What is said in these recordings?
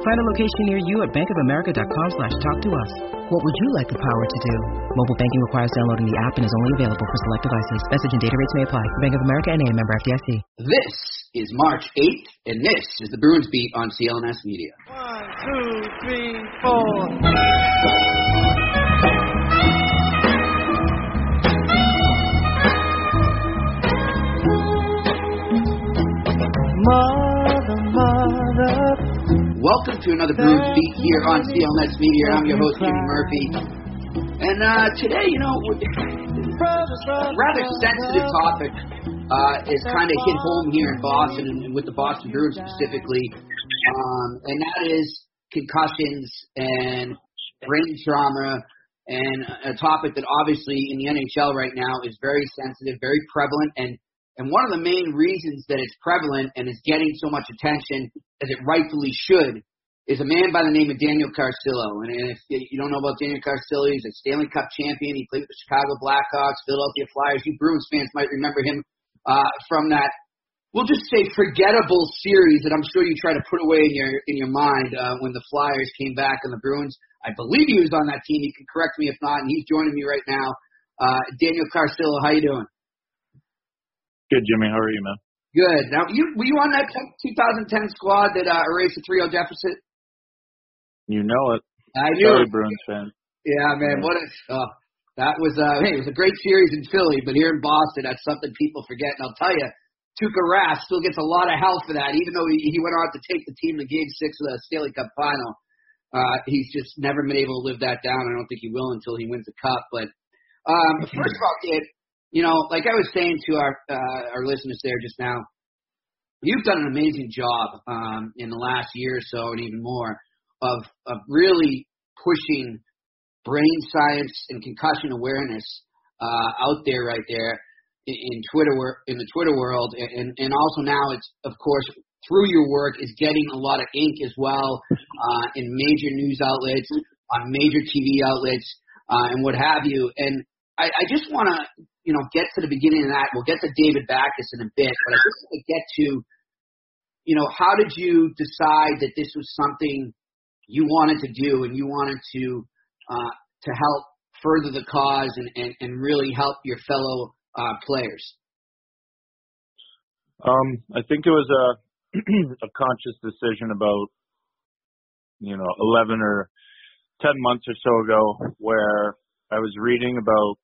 Find a location near you at bankofamerica.com slash talk to us. What would you like the power to do? Mobile banking requires downloading the app and is only available for select devices. Message and data rates may apply. Bank of America and a member FDIC. This is March 8th, and this is the Bruins Beat on CLNS Media. One, two, three, four. Mother, mother. Welcome to another Bruins Beat here on CLNS Media. I'm your host, Jimmy Murphy. And uh, today, you know, a rather sensitive topic uh, is kind of hit home here in Boston and with the Boston Bruins specifically, um, and that is concussions and brain trauma and a topic that obviously in the NHL right now is very sensitive, very prevalent, and and one of the main reasons that it's prevalent and is getting so much attention as it rightfully should is a man by the name of Daniel Carcillo. And if you don't know about Daniel Carcillo, he's a Stanley Cup champion. He played with the Chicago Blackhawks, Philadelphia Flyers. You Bruins fans might remember him uh, from that. We'll just say forgettable series that I'm sure you try to put away in your in your mind uh, when the Flyers came back and the Bruins. I believe he was on that team. You can correct me if not, and he's joining me right now. Uh, Daniel Carcillo, how you doing? Good, Jimmy. How are you, man? Good. Now, you were you on that 2010 squad that uh, erased the 3-0 deficit? You know it. I knew. Sorry, it. Bruins fan. Yeah, man. What a oh, that was. Uh, hey, it was a great series in Philly, but here in Boston, that's something people forget. And I'll tell you, Tuukka Rask still gets a lot of hell for that, even though he, he went on to take the team to Game Six of the Stanley Cup Final. Uh, he's just never been able to live that down. I don't think he will until he wins the cup. But um, first of all, kid, you know, like I was saying to our uh, our listeners there just now, you've done an amazing job um, in the last year or so, and even more, of of really pushing brain science and concussion awareness uh, out there, right there in, in Twitter in the Twitter world, and and also now it's of course through your work is getting a lot of ink as well uh, in major news outlets, on major TV outlets, uh, and what have you, and I, I just want to you know, get to the beginning of that. We'll get to David Backes in a bit, but I just want to get to, you know, how did you decide that this was something you wanted to do and you wanted to uh, to help further the cause and, and, and really help your fellow uh, players? Um, I think it was a a conscious decision about you know 11 or 10 months or so ago where I was reading about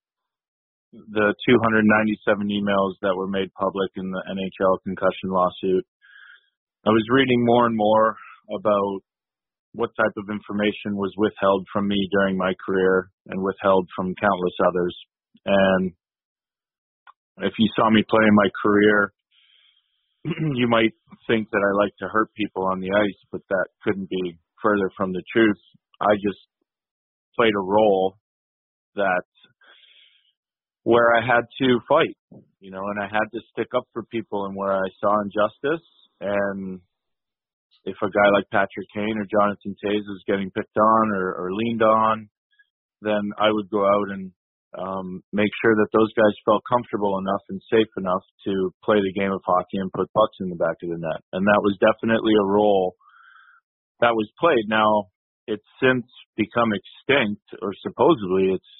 the 297 emails that were made public in the NHL concussion lawsuit, I was reading more and more about what type of information was withheld from me during my career and withheld from countless others. And if you saw me play in my career, you might think that I like to hurt people on the ice, but that couldn't be further from the truth. I just played a role that where I had to fight, you know, and I had to stick up for people and where I saw injustice. And if a guy like Patrick Kane or Jonathan Toews was getting picked on or, or leaned on, then I would go out and um, make sure that those guys felt comfortable enough and safe enough to play the game of hockey and put pucks in the back of the net. And that was definitely a role that was played. Now, it's since become extinct, or supposedly it's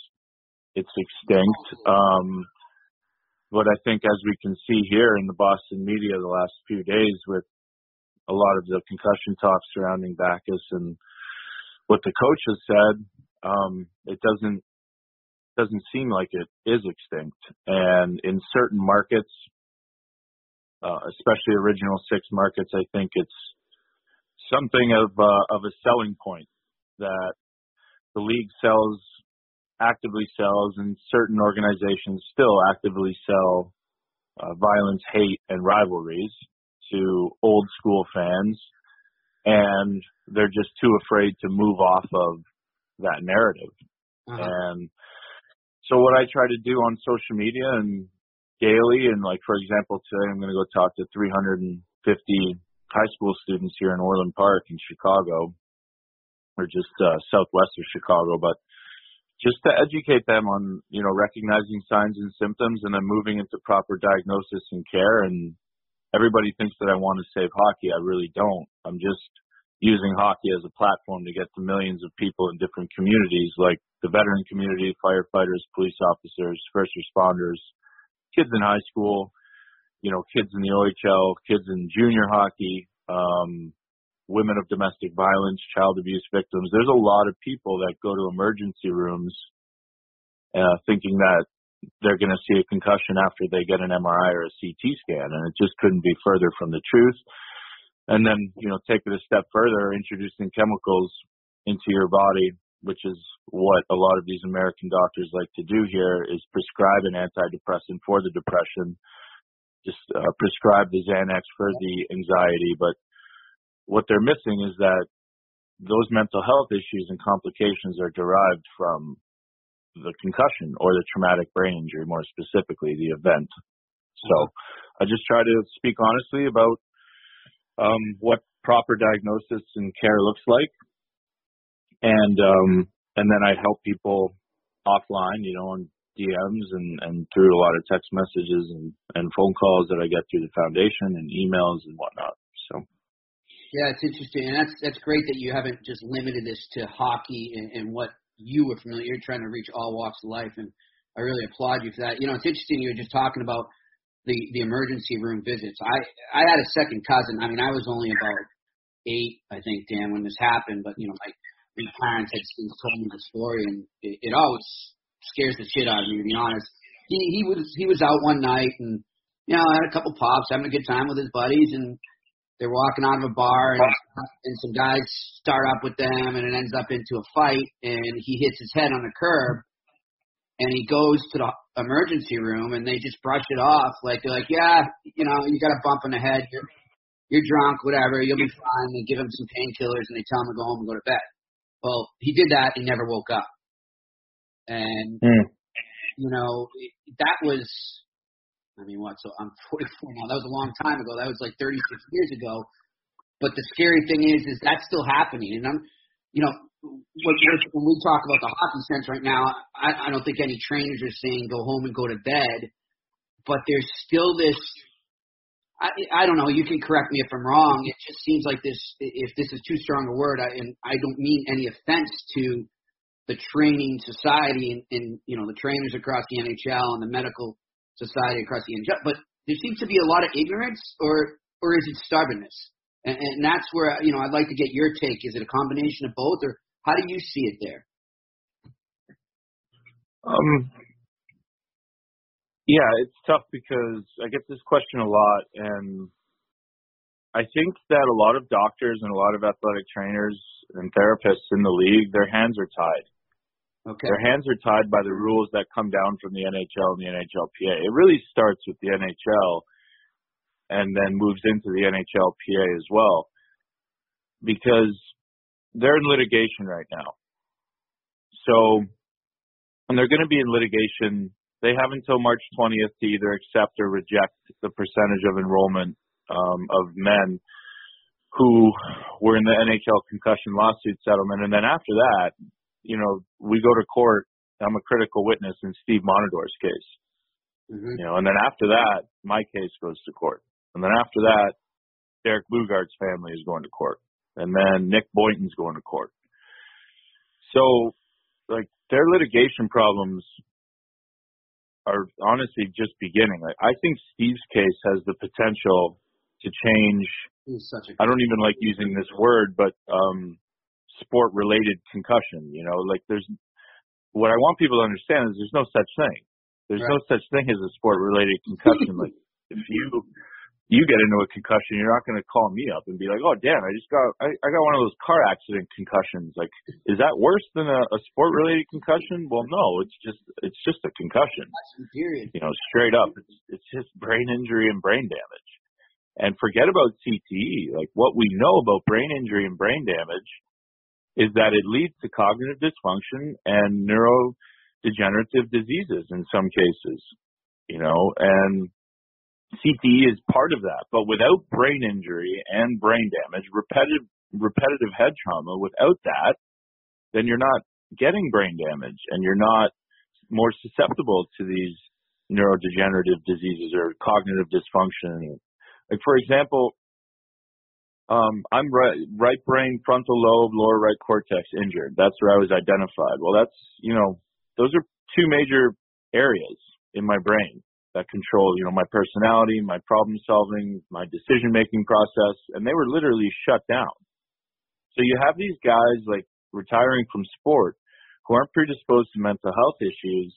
it's extinct. Um, but I think as we can see here in the Boston media the last few days with a lot of the concussion talk surrounding Backes and what the coach has said, um, it doesn't doesn't seem like it is extinct. And in certain markets, uh, especially original six markets, I think it's something of uh, of a selling point that the league sells actively sells and certain organizations still actively sell uh, violence, hate, and rivalries to old school fans, and they're just too afraid to move off of that narrative. Uh-huh. And so, what I try to do on social media and daily. And like, for example, today I'm going to go talk to 350 high school students here in Orland Park in Chicago, or just uh, southwest of Chicago. But just to educate them on, you know, recognizing signs and symptoms and then moving into proper diagnosis and care. And everybody thinks that I want to save hockey. I really don't. I'm just using hockey as a platform to get to millions of people in different communities like the veteran community, firefighters, police officers, first responders, kids in high school, you know, kids in the OHL, kids in junior hockey, um, women of domestic violence, child abuse victims. There's a lot of people that go to emergency rooms uh, thinking that they're going to see a concussion after they get an MRI or a CT scan, and it just couldn't be further from the truth. And then, you know, take it a step further, introducing chemicals into your body which is what a lot of these American doctors like to do here, is prescribe an antidepressant for the depression, just uh, prescribe the Xanax for the anxiety. But what they're missing is that those mental health issues and complications are derived from the concussion or the traumatic brain injury, more specifically, the event. So I just try to speak honestly about um, what proper diagnosis and care looks like and um and then I'd help people offline, you know, on DMs and and through a lot of text messages and and phone calls that I get through the foundation and emails and whatnot. So. Yeah, it's interesting, and that's that's great that you haven't just limited this to hockey and, and what you were familiar. You're trying to reach all walks of life, and I really applaud you for that. You know, it's interesting. You were just talking about the the emergency room visits. I I had a second cousin. I mean, I was only about eight, I think, Dan, when this happened. But you know, my my parents had told me the story, and it, it always scares the shit out of me. To be honest, he he was he was out one night, and you know, had a couple pops, having a good time with his buddies, and they're walking out of a bar, and and some guys start up with them, and it ends up into a fight, and he hits his head on the curb, and he goes to the emergency room, and they just brush it off, like they're like, yeah, you know, you got a bump in the head, you're you're drunk, whatever, you'll be fine. They give him some painkillers, and they tell him to go home and go to bed. Well, he did that. And he never woke up. And, mm. you know, that was, I mean, what? So I'm 44 now. That was a long time ago. That was like 36 years ago. But the scary thing is, is that's still happening. And I'm, you know, when we talk about the hockey sense right now, I, I don't think any trainers are saying go home and go to bed. But there's still this I, I don't know. You can correct me if I'm wrong. It just seems like this. If this is too strong a word, I, and I don't mean any offense to the training society and, and you know the trainers across the NHL and the medical society across the NHL, but there seems to be a lot of ignorance, or or is it stubbornness? And, and that's where you know I'd like to get your take. Is it a combination of both, or how do you see it there? Um, yeah, it's tough because I get this question a lot, and I think that a lot of doctors and a lot of athletic trainers and therapists in the league, their hands are tied. Okay. Their hands are tied by the rules that come down from the NHL and the NHLPA. It really starts with the NHL and then moves into the NHLPA as well because they're in litigation right now. So, and they're going to be in litigation they have until March 20th to either accept or reject the percentage of enrollment um, of men who were in the NHL concussion lawsuit settlement. And then after that, you know, we go to court. I'm a critical witness in Steve Montador's case. Mm-hmm. You know, and then after that, my case goes to court. And then after that, Derek Boogaard's family is going to court. And then Nick Boynton's going to court. So, like, their litigation problems are honestly just beginning. I, I think Steve's case has the potential to change. I don't even like using this word, but um, sport related concussion. You know, like there's what I want people to understand is there's no such thing. There's right. no such thing as a sport related concussion. like if you you get into a concussion, you're not going to call me up and be like, "Oh, Dan, I just got I, I got one of those car accident concussions." Like, is that worse than a, a sport related concussion? Well, no, it's just it's just a concussion. Period. You know, straight up, it's it's just brain injury and brain damage. And forget about CTE. Like what we know about brain injury and brain damage is that it leads to cognitive dysfunction and neurodegenerative diseases in some cases. you know, and CTE is part of that. But without brain injury and brain damage, repetitive repetitive head trauma, without that, then you're not getting brain damage and you're not more susceptible to these neurodegenerative diseases or cognitive dysfunction. Like for example, um, I'm right, right brain, frontal lobe, lower right cortex injured. That's where I was identified. Well, that's you know, those are two major areas in my brain that control, you know, my personality, my problem solving, my decision making process, and they were literally shut down. So you have these guys like retiring from sport who aren't predisposed to mental health issues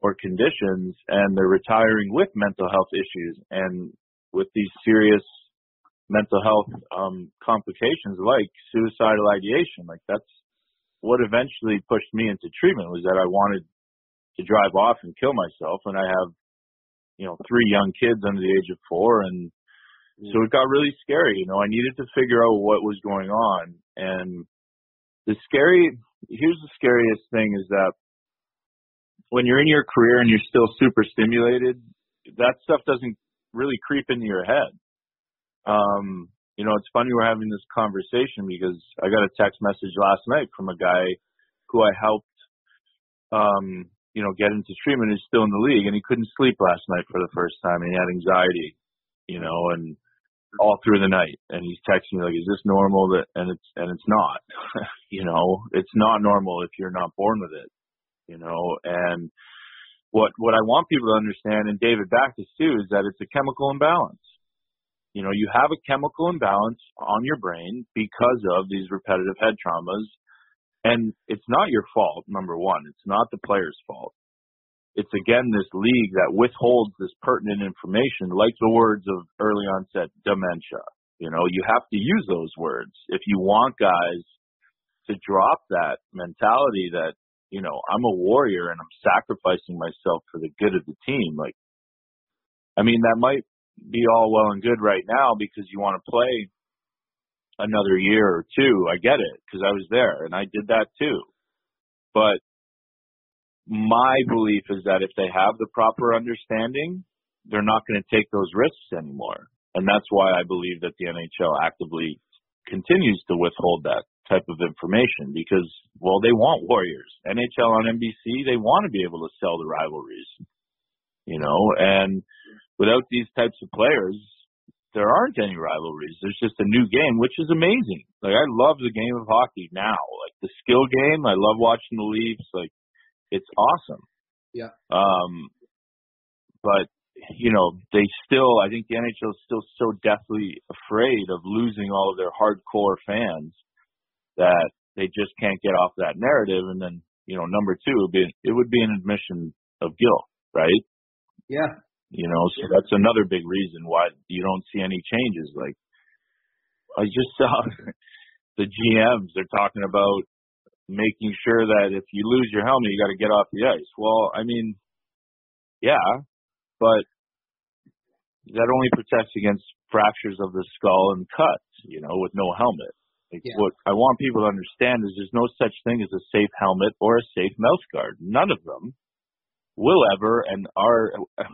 or conditions and they're retiring with mental health issues and with these serious mental health um complications like suicidal ideation like that's what eventually pushed me into treatment was that I wanted to drive off and kill myself and I have you know three young kids under the age of 4 and so it got really scary. You know, I needed to figure out what was going on. And the scary, here's the scariest thing is that when you're in your career and you're still super stimulated, that stuff doesn't really creep into your head. Um, you know, it's funny we're having this conversation because I got a text message last night from a guy who I helped, um, you know, get into treatment. He's still in the league and he couldn't sleep last night for the first time and he had anxiety, you know, and all through the night. And he's texting me like is this normal? That and it's and it's not you know it's not normal if you're not born with it you know? And what what i want people to understand and david backes too is that it's a chemical imbalance you know you have a chemical imbalance on your brain because of these repetitive head traumas and it's not your fault number one it's not the player's fault it's again this league that withholds this pertinent information, like the words of early onset dementia. You know, you have to use those words if you want guys to drop that mentality that you know I'm a warrior and I'm sacrificing myself for the good of the team. Like, I mean, that might be all well and good right now because you want to play another year or two. I get it because I was there and I did that too. But my belief is that if they have the proper understanding, they're not going to take those risks anymore. And that's why I believe that the NHL actively continues to withhold that type of information because, well, they want warriors. NHL on NBC, they want to be able to sell the rivalries, you know, and without these types of players, there aren't any rivalries. There's just a new game, which is amazing. Like I love the game of hockey now. Like the skill game, I love watching the Leafs. Like it's awesome. Yeah. Um, but you know, they still, I think the NHL is still so deathly afraid of losing all of their hardcore fans that they just can't get off that narrative. And then, you know, number two would be, it would be an admission of guilt, right? Yeah. You know, so that's another big reason why you don't see any changes. Like, I just saw the GMs, they're talking about making sure that if you lose your helmet, you got to get off the ice. Well, I mean, yeah, but that only protects against fractures of the skull and cuts, you know, with no helmet. Like yeah. What I want people to understand is there's no such thing as a safe helmet or a safe mouth guard. None of them will ever and are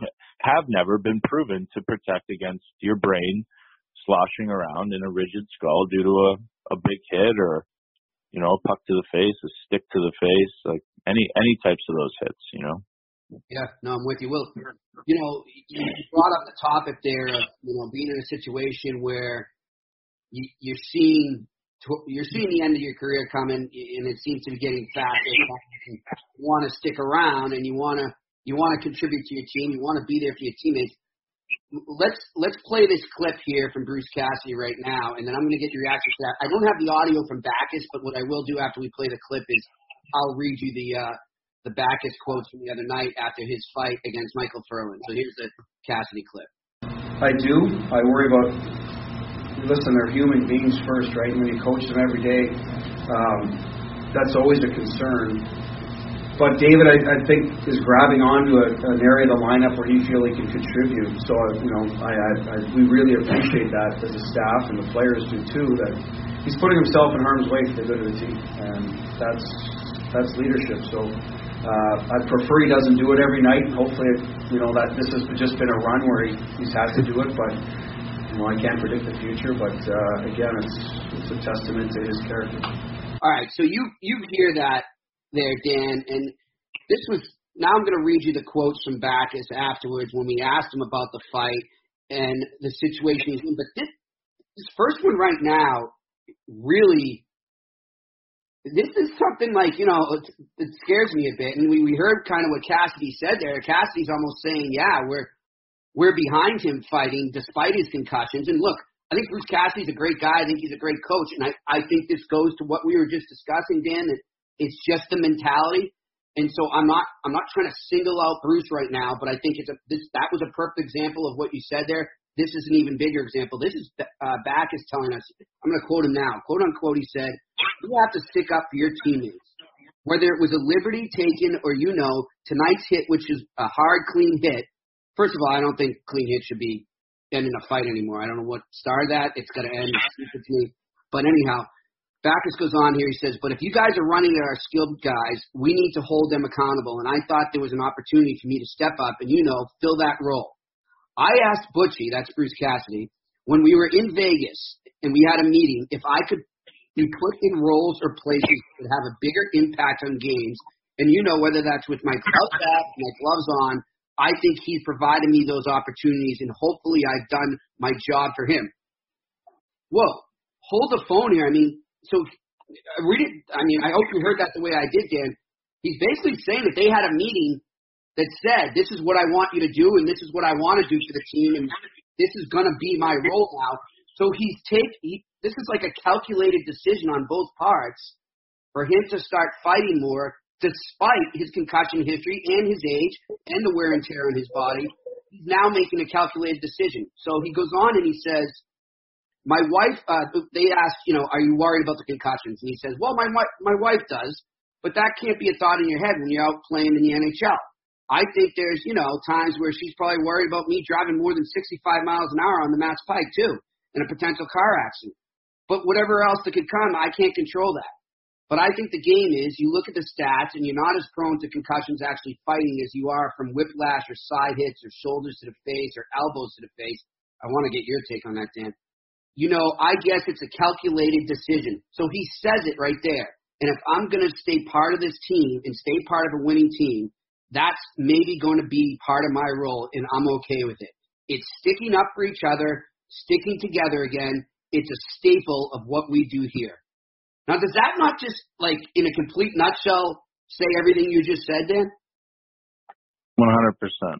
have never been proven to protect against your brain sloshing around in a rigid skull due to a, a big hit or you know, a puck to the face, a stick to the face, like any any types of those hits, you know. Yeah, no, I'm with you. Will, you know, you brought up the topic there of you know being in a situation where you, you're seeing you're seeing the end of your career coming, and it seems to be getting faster. You want to stick around, and you want to you want to contribute to your team. You want to be there for your teammates let's let's play this clip here from Bruce Cassidy right now, and then I'm going to get your reaction to that. I don't have the audio from Backes, but what I will do after we play the clip is I'll read you the uh, the Backes quotes from the other night after his fight against Michael Ferland. So here's the Cassidy clip. I do. I worry about. Listen, they're human beings first, right? And when you coach them every day, um, that's always a concern but David, I, I think, is grabbing onto a, an area of the lineup where he feels he can contribute. So, you know, I, I, I, we really appreciate that as a staff, and the players do too. That he's putting himself in harm's way for the good of the team, and that's that's leadership. So, uh, I prefer he doesn't do it every night. Hopefully, you know that this has just been a run where he, he's had to do it, but you know I can't predict the future. But uh, again, it's it's a testament to his character. All right, so you you hear that there, Dan, and this was. Now I'm going to read you the quotes from Backes afterwards when we asked him about the fight and the situation he's in. But this this first one right now really this is something like you know it, it scares me a bit. And we we heard kind of what Cassidy said there. Cassidy's almost saying, yeah, we're we're behind him fighting despite his concussions. And look, I think Bruce Cassidy's a great guy. I think he's a great coach, and I I think this goes to what we were just discussing, Dan. That it's just the mentality. And so I'm not I'm not trying to single out Bruce right now, but I think it's a this that was a perfect example of what you said there. This is an even bigger example. This is uh, Backes telling us. I'm going to quote him now. Quote unquote. He said, "You have to stick up for your teammates, whether it was a liberty taken or you know tonight's hit, which is a hard, clean hit. First of all, I don't think clean hit should be ending a fight anymore. I don't know what started that. It's got to end. But anyhow, Backes goes on here. He says, "But if you guys are running at our skilled guys, we need to hold them accountable. And I thought there was an opportunity for me to step up and you know fill that role." I asked Butchie, that's Bruce Cassidy, when we were in Vegas and we had a meeting, if I could be put in roles or places that would have a bigger impact on games. And you know, whether that's with my gloves off, my gloves on, I think he's provided me those opportunities, and hopefully I've done my job for him. Whoa, hold the phone here. I mean, so read it. I mean, I hope you heard that the way I did, Dan. He's basically saying that they had a meeting that said, this is what I want you to do and this is what I want to do for the team and this is going to be my role now. So he's take he, this is like a calculated decision on both parts for him to start fighting more despite his concussion history and his age and the wear and tear on his body. He's now making a calculated decision. So he goes on and he says, my wife, uh, they ask, you know, are you worried about the concussions? And he says, well, my, my wife does, but that can't be a thought in your head when you're out playing in the NHL. I think there's, you know, times where she's probably worried about me driving more than 65 miles an hour on the Mass Pike too, in a potential car accident. But whatever else that could come, I can't control that. But I think the game is you look at the stats and you're not as prone to concussions actually fighting as you are from whiplash or side hits or shoulders to the face or elbows to the face. I want to get your take on that, Dan. You know, I guess it's a calculated decision. So he says it right there. And if I'm going to stay part of this team and stay part of a winning team, that's maybe going to be part of my role, and I'm okay with it. It's sticking up for each other, sticking together again. It's a staple of what we do here. Now, does that not just, like, in a complete nutshell, say everything you just said, Dan? 100%.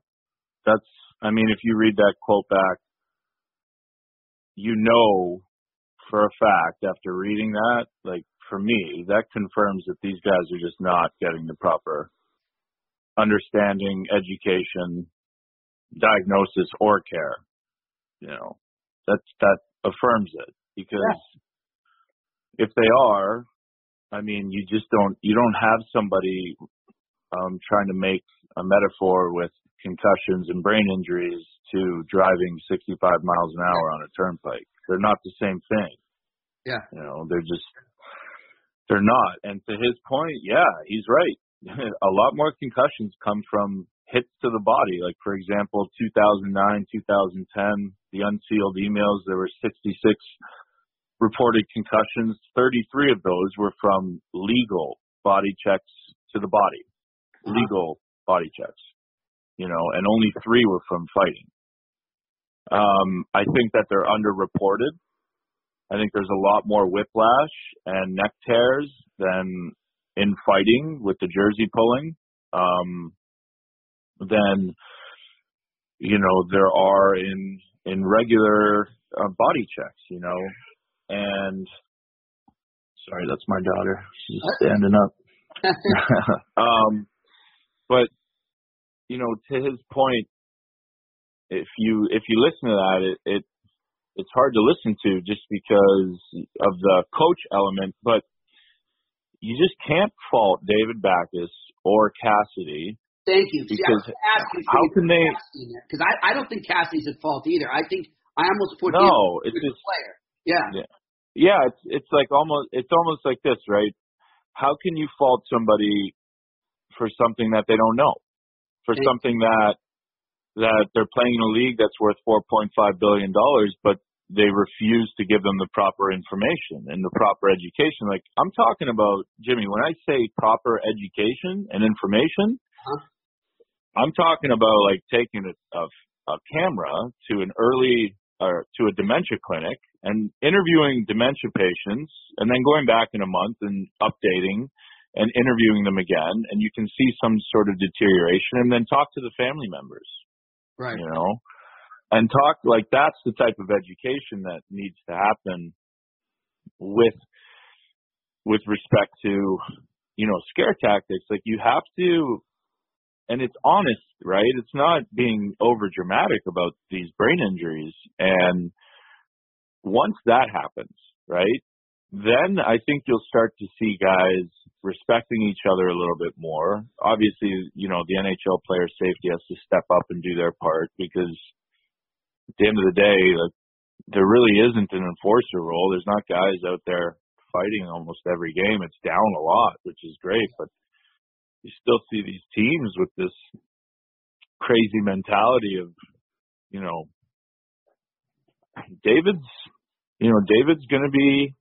That's, I mean, if you read that quote back, you know for a fact after reading that, like, for me, that confirms that these guys are just not getting the proper understanding, education, diagnosis, or care. You know, that that affirms it because yeah. If they are, I mean, you just don't you don't have somebody um, trying to make a metaphor with concussions and brain injuries to driving 65 miles an hour on a turnpike. They're not the same thing. Yeah. You know, they're just they're not. And to his point, yeah, he's right. a lot more concussions come from hits to the body. Like for example, 2009, 2010, the unsealed emails, there were 66 reported concussions. 33 of those were from legal body checks to the body, legal body checks, you know, and only three were from fighting. Um, I think that they're underreported. I think there's a lot more whiplash and neck tears than in fighting with the jersey pulling, um, than you know there are in in regular uh, body checks. You know, and sorry, that's my daughter. She's standing up. um, but you know, to his point, if you if you listen to that, it, it it's hard to listen to just because of the coach element, but you just can't fault David Backes or Cassidy. Thank you. Because See, how can they? Because I, I don't think Cassidy's at fault either. I think I almost put no, him it's just, player. Yeah. yeah. Yeah, it's it's like almost it's almost like this, right? How can you fault somebody for something that they don't know, for something that that they're playing in a league that's worth 4.5 billion dollars, but they refuse to give them the proper information and the proper education. Like I'm talking about Jimmy, when I say proper education and information, Huh? I'm talking about like taking a, a, a camera to an early or to a dementia clinic and interviewing dementia patients and then going back in a month and updating and interviewing them again and you can see some sort of deterioration and then talk to the family members Right. you know? And talk like that's the type of education that needs to happen with with respect to you know scare tactics. Like you have to and it's honest right? It's not being over dramatic about these brain injuries and once that happens right then I think you'll start to see guys respecting each other a little bit more. Obviously, you know, the NHL player safety has to step up and do their part because at the end of the day, like, there really isn't an enforcer role. There's not guys out there fighting almost every game. It's down a lot, which is great, but you still see these teams with this crazy mentality of, you know, David's, you know, David's going to be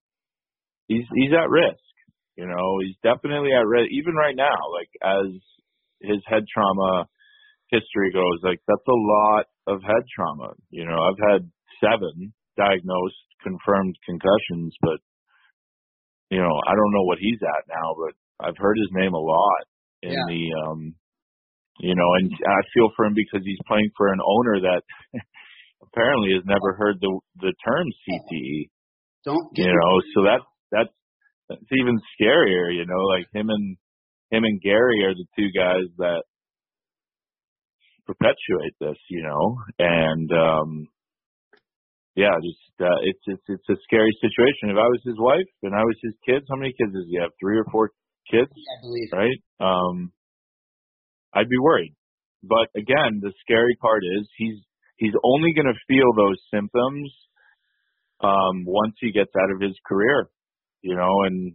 he's he's at risk. You know, he's definitely at risk. Even right now, like as his head trauma history goes, like that's a lot of head trauma. You know, I've had seven diagnosed confirmed concussions, but you know, I don't know what he's at now, but I've heard his name a lot in Yeah. the um you know, and I feel for him because he's playing for an owner that apparently has never heard the the term CTE Don't get you know so that's that's that's even scarier you know like him and him and gary are the two guys that perpetuate this you know and um yeah just uh, it's it's it's a scary situation. If i was his wife and i was his kids how many kids does he have? Three or four kids? I believe. right? Um i'd be worried. But again the scary part is he's he's only going to feel those symptoms um once he gets out of his career you know and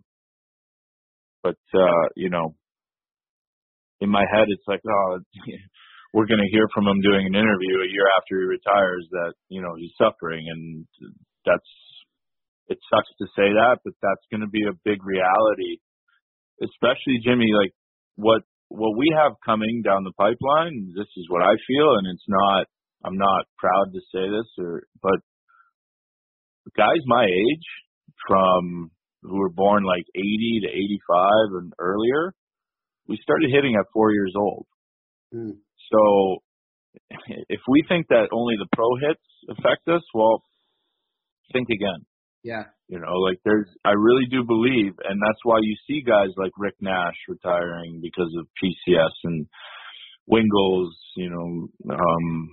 but uh you know in my head it's like oh we're going to hear from him doing an interview a year after he retires that you know he's suffering and that's it sucks to say that but that's going to be a big reality especially Jimmy like what what we have coming down the pipeline this is what I feel and it's not I'm not proud to say this or but guys my age from who were born like 80 to 85 and earlier we started hitting at 4 years old Mm. so if we think that only the pro hits affect us well think again Yeah. you know, like there's, I really do believe, and that's why you see guys like Rick Nash retiring because of PCS and Wingels. You know, um,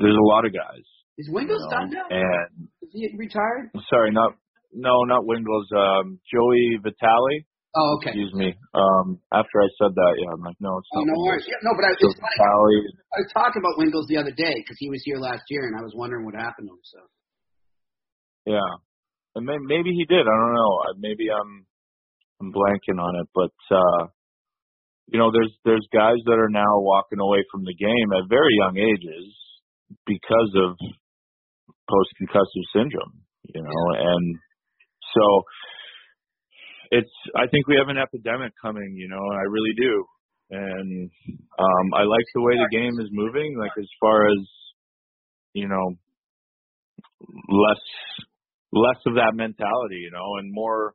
there's a lot of guys. Is You know, done now? and Is he retired? sorry, not no, not Wingels. Um, Joey Vitale. Oh, okay. Excuse me. Um, after I said that, yeah, I'm like, no, it's Oh, not. no worries. Yeah, no, but I, it's funny. Vitale. I was talking about Wingels the other day because he was here last year, and I was wondering what happened to him. So Yeah, and may, maybe he did. I don't know. Maybe I'm I'm blanking on it, but uh, you know, there's there's guys that are now walking away from the game at very young ages because of post concussive syndrome. You know, and so it's. I think we have an epidemic coming. You know, I really do, and um, I like the way the game is moving. Like as far as you know, less less of that mentality, you know, and more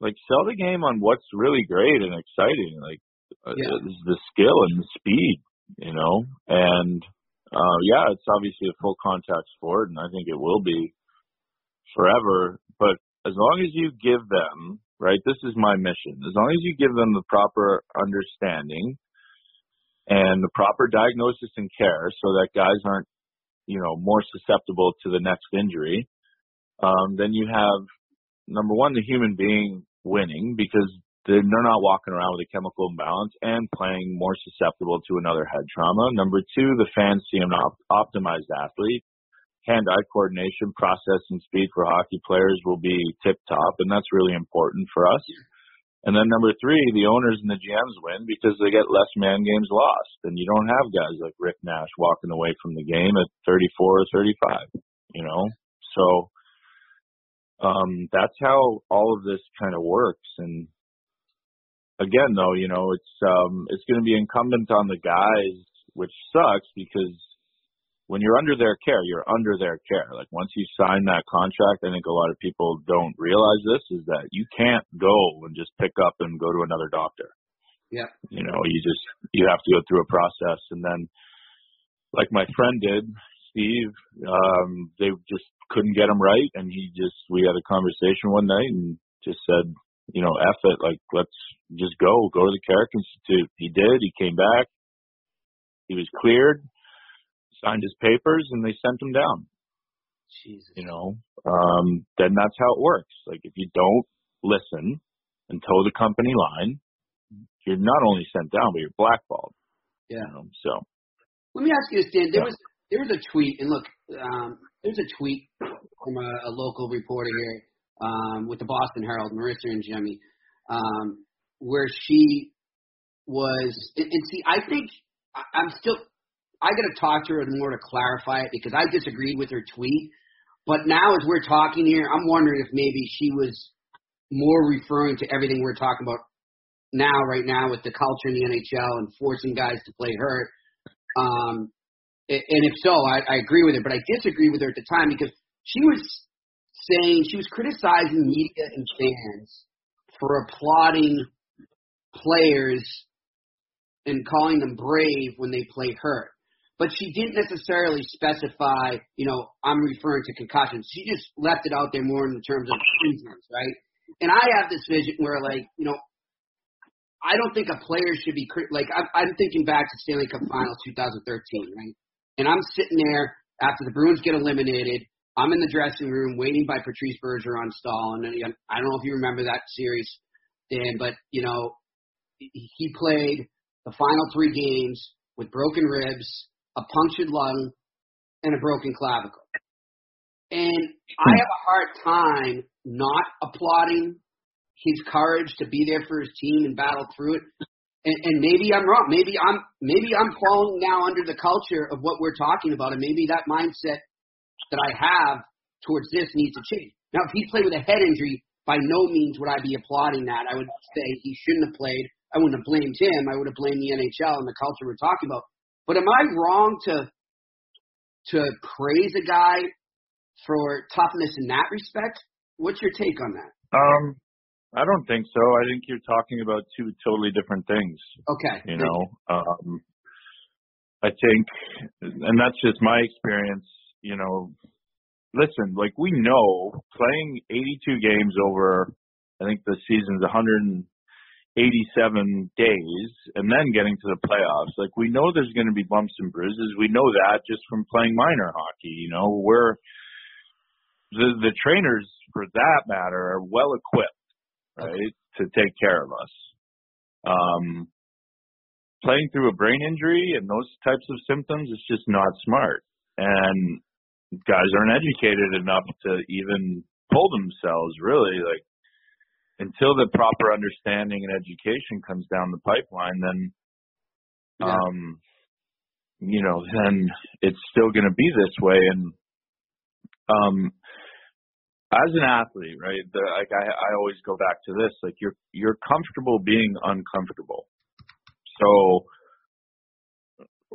like sell the game on what's really great and exciting, like uh, Yeah. is the skill and the speed, you know, and uh yeah, it's obviously a full contact sport, and I think it will be forever. But as long as you give them right, this is my mission. As long as you give them the proper understanding and the proper diagnosis and care, so that guys aren't you know more susceptible to the next injury um, then you have number one the human being winning because they're, not walking around with a chemical imbalance and playing more susceptible to another head trauma. Number two, the fans see an op- optimized athlete. Hand-eye coordination, processing speed for hockey players will be tip top, and that's really important for us. And then number three, the owners and the GMs win because they get less man games lost. And you don't have guys like Rick Nash walking away from the game at 34 or 35, you know? So, um, that's how all of this kind of works. And again, though, you know, it's, um, it's going to be incumbent on the guys, which sucks because when you're under their care, you're under their care. Like once you sign that contract, I think a lot of people don't realize this is that you can't go and just pick up and go to another doctor. Yeah. You know, you just you have to go through a process and then like my friend did, Steve, um, they just couldn't get him right and he just we had a conversation one night and just said, you know, F it, like let's just go, go to the Carrick Institute. He did, he came back, he was cleared signed his papers and they sent him down. Jesus. You know, um, then that's how it works. Like if you don't listen and toe the company line, you're not only sent down, but you're blackballed. Yeah. You know, so let me ask you this, Dan. There Yeah. was there was a tweet, and look, um, there's a tweet from a, a local reporter here um, with the Boston Herald, Marisa Ingemi, um, where she was. And, and see, I think I'm still. I got to talk to her more to clarify it because I disagreed with her tweet. But now, as we're talking here, I'm wondering if maybe she was more referring to everything we're talking about now, right now, with the culture in the NHL and forcing guys to play hurt. Um, and if so, I, I agree with her, but I disagree with her at the time because she was saying she was criticizing media and fans for applauding players and calling them brave when they play hurt. But she didn't necessarily specify, you know, I'm referring to concussions. She just left it out there more in terms of injuries, right? And I have this vision where, like, you know, I don't think a player should be like I'm, I'm thinking back to Stanley Cup Finals 2013, right? And I'm sitting there after the Bruins get eliminated. I'm in the dressing room waiting by Patrice Bergeron stall, and I don't know if you remember that series, Dan, but you know he played the final three games with broken ribs, a punctured lung, and a broken clavicle. And I have a hard time not applauding his courage to be there for his team and battle through it. And, and maybe I'm wrong. Maybe I'm maybe I'm falling now under the culture of what we're talking about, and maybe that mindset that I have towards this needs to change. Now, if he played with a head injury, by no means would I be applauding that. I would say he shouldn't have played. I wouldn't have blamed him. I would have blamed the NHL and the culture we're talking about. But am I wrong to to praise a guy for toughness in that respect? What's your take on that? um I don't think so. I think you're talking about two totally different things. Okay. you know um i think and that's just my experience you know listen like we know playing 82 games over i think the season's 187 days and then getting to the playoffs like we know there's going to be bumps and bruises. We know that just from playing minor hockey you know? We're the the trainers for that matter are well equipped right to take care of us. Um playing through a brain injury and those types of symptoms is just not smart. And guys aren't educated enough to even pull themselves really. Like until the proper understanding and education comes down the pipeline then Yeah. um you know then it's still going to be this way. And um as an athlete right the, like I, I always go back to this like you're you're comfortable being uncomfortable. So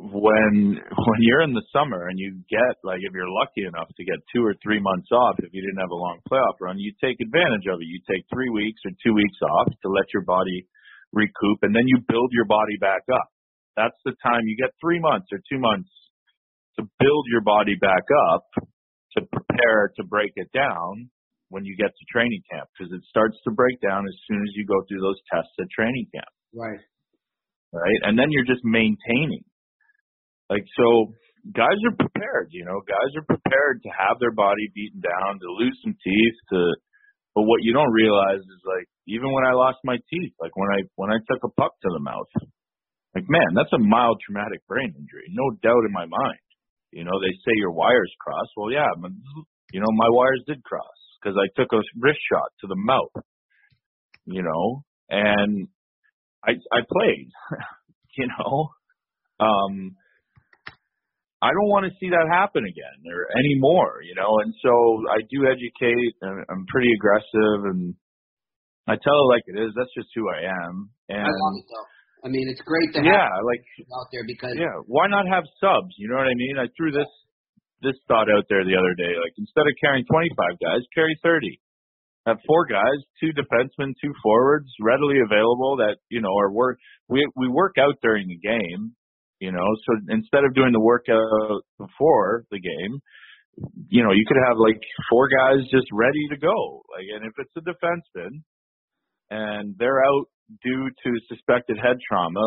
when when you're in the summer and you get like if you're lucky enough to get two or three months off if you didn't have a long playoff run you take advantage of it you take three weeks or two weeks off to let your body recoup and then you build your body back up that's the time you get three months or two months to build your body back up to prepare to break it down when you get to training camp because it starts to break down as soon as you go through those tests at training camp Right. right? And then you're just maintaining. Like so guys are prepared, you know, guys are prepared to have their body beaten down, to lose some teeth, to but what you don't realize is like even when I lost my teeth, like when I when I took a puck to the mouth, like man, that's a mild traumatic brain injury, no doubt in my mind. You know, they say your wires cross. Well, yeah, but, you know, my wires did cross because I took a wrist shot to the mouth. You know, and I I played, you know. Um, I don't want to see that happen again or anymore, you know. And so I do educate, and I'm pretty aggressive, and I tell it like it is. That's just who I am. And I love it though. I mean, it's great to yeah, have like out there because yeah, why not have subs? You know what I mean? I threw this this thought out there the other day. Like instead of carrying 25 guys, carry 30. Have four guys, two defensemen, two forwards, readily available that you know are work. We we work out during the game, you know. So instead of doing the workout before the game, you know, you could have like four guys just ready to go. Like, and if it's a defenseman and they're out due to suspected head trauma,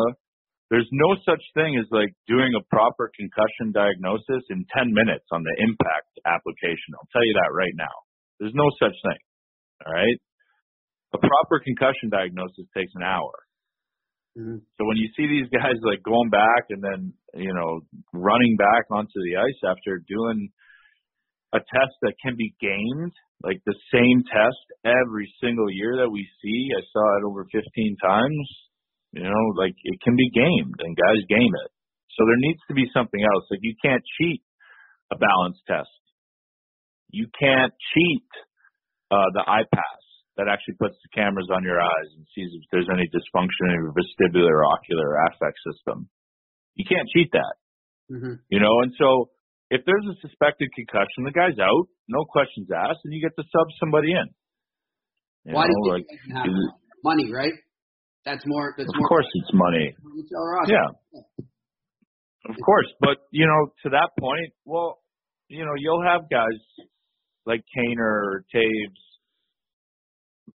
there's no such thing as like doing a proper concussion diagnosis in 10 minutes on the impact application. I'll tell you that right now. There's no such thing. All right. A proper concussion diagnosis takes an hour. Mhm. So when you see these guys like going back and then, you know, running back onto the ice after doing a test that can be gamed, like the same test every single year that we see, I saw it over 15 times, you know, like it can be gamed and guys game it. So there needs to be something else. Like you can't cheat a balance test. You can't cheat uh, the iPass that actually puts the cameras on your eyes and sees if there's any dysfunction in your vestibular, ocular, affect system. You can't cheat that, Mhm. you know. And so if there's a suspected concussion, the guy's out, no questions asked, and you get to sub somebody in. You why do you like, think it doesn't happen? is- money, right? That's more. That's of more. course it's money. Yeah. Of course, but you know, to that point, well, you know, you'll have guys like Kaner or Toews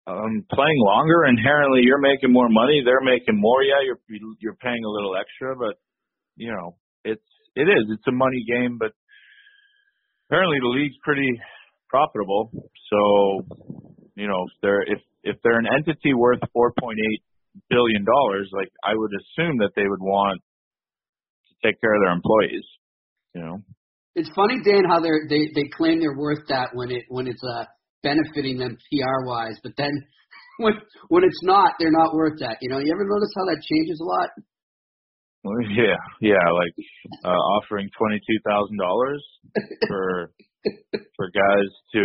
um playing longer inherently you're making more money, they're making more, yeah, you're you're paying a little extra, but you know, it's it is, it's a money game, but apparently the league's pretty profitable. So, you know, if they're if if they're an entity worth four point eight billion dollars, like I would assume that they would want to take care of their employees. You know. It's funny, Dan, how they they they claim they're worth that when it when it's uh benefiting them PR wise, but then when when it's not, they're not worth that. You know, you ever notice how that changes a lot? Well, Yeah, yeah, like uh, offering twenty two thousand dollars for for guys to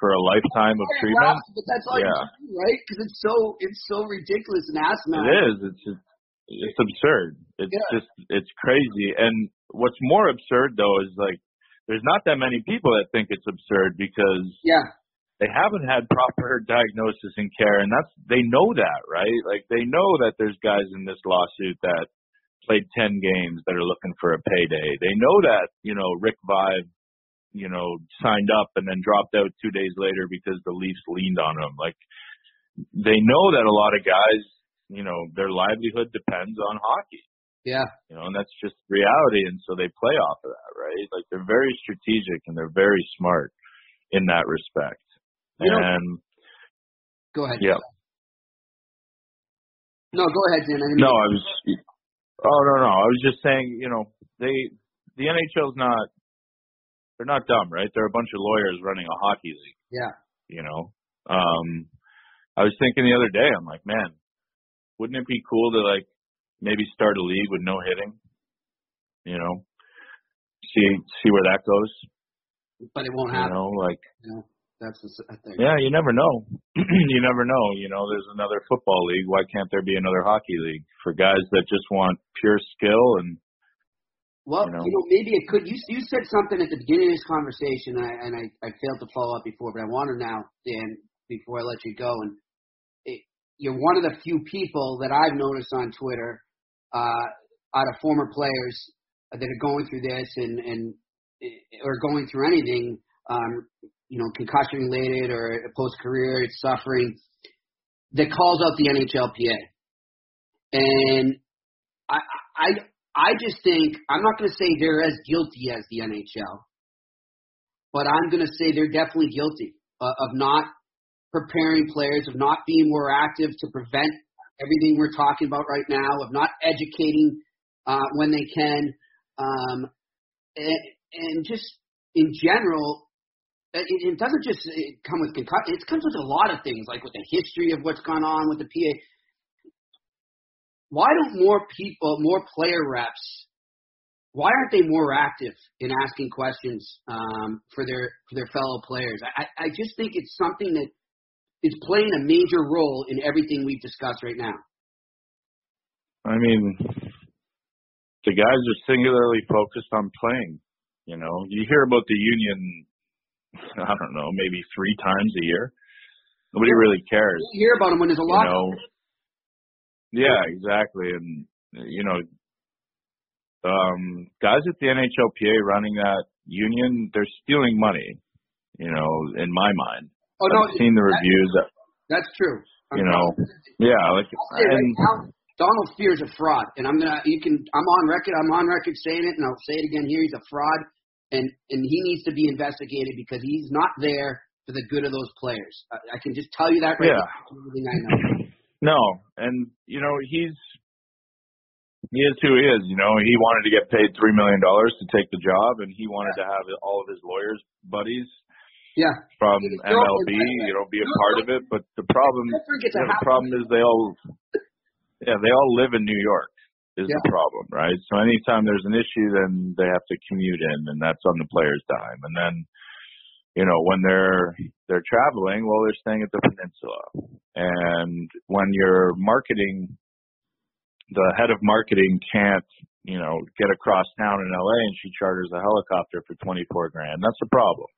for a lifetime of treatment. But that's all Yeah. can do, right? Because it's so it's so ridiculous and asinine. It is. It's it's, it's absurd. It's Yeah. just it's crazy. And what's more absurd though is like there's not that many people that think it's absurd because Yeah, they haven't had proper diagnosis and care and that's they know that right? Like they know that there's guys in this lawsuit that played 10 games that are looking for a payday. They know that you know Rick Vaive you know signed up and then dropped out two days later because the leafs leaned on him. Like they know that a lot of guys you know their livelihood depends on hockey. Yeah. you know and that's just reality and so they play off of that right? Like they're very strategic and they're very smart in that respect You know- and Go ahead. yeah No, go ahead, Dan. I No, I was. Oh no, no. I was just saying. You know, they the NHL's not. They're not dumb, right? They're a bunch of lawyers running a hockey league. Yeah. You know. Um, I was thinking the other day. I'm like, man, wouldn't it be cool to like maybe start a league with no hitting? You know, see see where that goes. But it won't You happen. know, like You know, that's the thing. yeah, you never know. you never know. You know, there's another football league. Why can't there be another hockey league for guys that just want pure skill and Well, you you know. know, maybe it could. You you said something at the beginning of this conversation, and I, and I, I failed to follow up before, but I want to now, Dan, before I let you go. And it, you're one of the few people that I've noticed on Twitter, uh, out of former players that are going through this and and or going through anything, um, you know, concussion related or post career suffering, that calls out the NHLPA. And I I I just think I'm not going to say they're as guilty as the NHL, but I'm going to say they're definitely guilty of not preparing players, of not being more active to prevent everything we're talking about right now, of not educating uh, when they can, um, and, and just in general. It, it doesn't just come with concussion. It comes with a lot of things, like with the history of what's gone on with the PA. why don't more people, more player reps, why aren't they more active in asking questions um, for their for their fellow players? I, I just think it's something that is playing a major role in everything we've discussed right now. I mean, the guys are singularly focused on playing. You know, you hear about the union, I don't know, maybe three times a year. Nobody really cares. You hear about them when there's a lot. You know, yeah, exactly. And, you know, um, guys at the NHLPA running that union, they're stealing money, you know, in my mind. Oh, no, I've seen the reviews. That, that's true. you know, yeah, like, I'll say right and, now, Donald Fehr's a fraud, and I'm gonna. You can. I'm on record. I'm on record saying it, and I'll say it again here. He's a fraud, and and he needs to be investigated because he's not there for the good of those players. I, I can just tell you that right Yeah. now. Everything I know. No, and you know he's he is who he is. You know he wanted to get paid three million dollars to take the job, and he wanted to have all of his lawyers buddies Yeah. from MLB, by the way. you know, be a No, part no. of it. But the problem, Don't forget to yeah, the problem is they all, yeah, they all live in New York. Is Yeah. the problem, right? So anytime there's an issue, then they have to commute in, and that's on the player's dime. And then, you know, when they're they're traveling, well, they're staying at the peninsula. And when you're marketing, the head of marketing can't, you know, get across town in LA, and she charters a helicopter for 24 grand. That's a problem.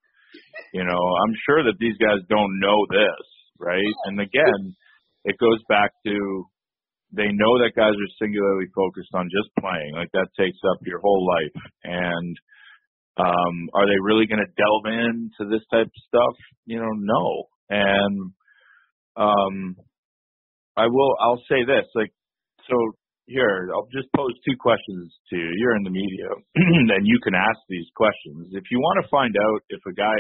You know, I'm sure that these guys don't know this, right? And again, it goes back to they know that guys are singularly focused on just playing. Like that takes up your whole life. And um are they really going to delve into this type of stuff? You know, no. And um I will I'll say this, like so here, I'll just pose two questions to you. You're in the media and you can ask these questions. If you want to find out if a guy